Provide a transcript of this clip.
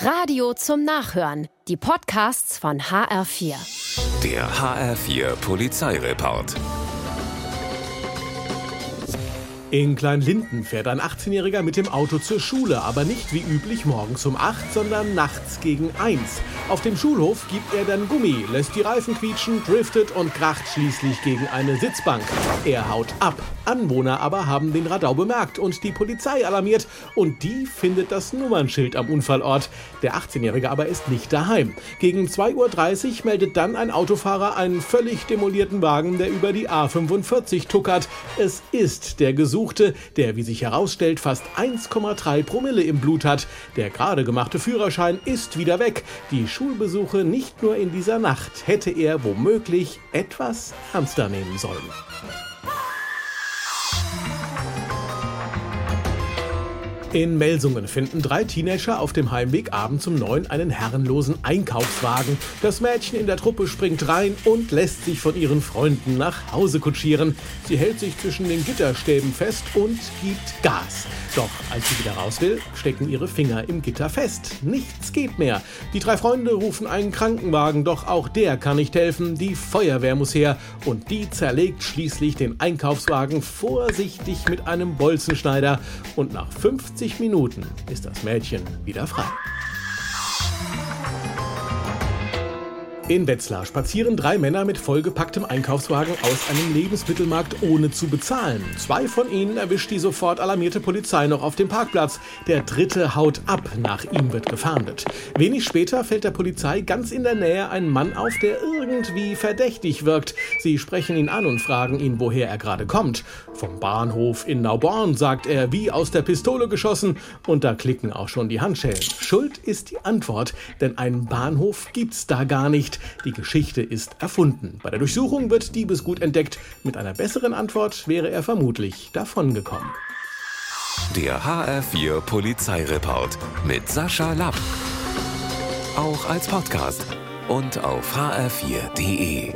Radio zum Nachhören. Die Podcasts von HR4. Der HR4 Polizeireport. In Kleinlinden fährt ein 18-Jähriger mit dem Auto zur Schule, aber nicht wie üblich morgens um 8, sondern nachts gegen 1. Auf dem Schulhof gibt er dann Gummi, lässt die Reifen quietschen, driftet und kracht schließlich gegen eine Sitzbank. Er haut ab. Anwohner aber haben den Radau bemerkt und die Polizei alarmiert und die findet das Nummernschild am Unfallort. Der 18-Jährige aber ist nicht daheim. Gegen 2.30 Uhr meldet dann ein Autofahrer einen völlig demolierten Wagen, der über die A45 tuckert. Es ist der Gesuch Gesuchte, der, wie sich herausstellt, fast 1,3 Promille im Blut hat. Der gerade gemachte Führerschein ist wieder weg. Die Schulbesuche nicht nur in dieser Nacht hätte er womöglich etwas ernster nehmen sollen. English. In Melsungen finden drei Teenager auf dem Heimweg abends um neun einen herrenlosen Einkaufswagen. Das Mädchen in der Truppe springt rein und lässt sich von ihren Freunden nach Hause kutschieren. Sie hält sich zwischen den Gitterstäben fest und gibt Gas. Doch als sie wieder raus will, stecken ihre Finger im Gitter fest. Nichts geht mehr. Die drei Freunde rufen einen Krankenwagen, doch auch der kann nicht helfen. Die Feuerwehr muss her und die zerlegt schließlich den Einkaufswagen vorsichtig mit einem Bolzenschneider. Und nach 50 Minuten ist das Mädchen wieder frei. In Wetzlar spazieren drei Männer mit vollgepacktem Einkaufswagen aus einem Lebensmittelmarkt ohne zu bezahlen. Zwei von ihnen erwischt die sofort alarmierte Polizei noch auf dem Parkplatz. Der dritte haut ab, nach ihm wird gefahndet. Wenig später fällt der Polizei ganz in der Nähe ein Mann auf, der irgendwie verdächtig wirkt. Sie sprechen ihn an und fragen ihn, woher er gerade kommt. Vom Bahnhof in Nauborn, sagt er, wie aus der Pistole geschossen. Und da klicken auch schon die Handschellen. Schuld ist die Antwort, denn einen Bahnhof gibt's da gar nicht. Die Geschichte ist erfunden. Bei der Durchsuchung wird Diebesgut entdeckt. Mit einer besseren Antwort wäre er vermutlich davongekommen. Der HR4 Polizeireport mit Sascha Lapp. Auch als Podcast und auf hr4.de.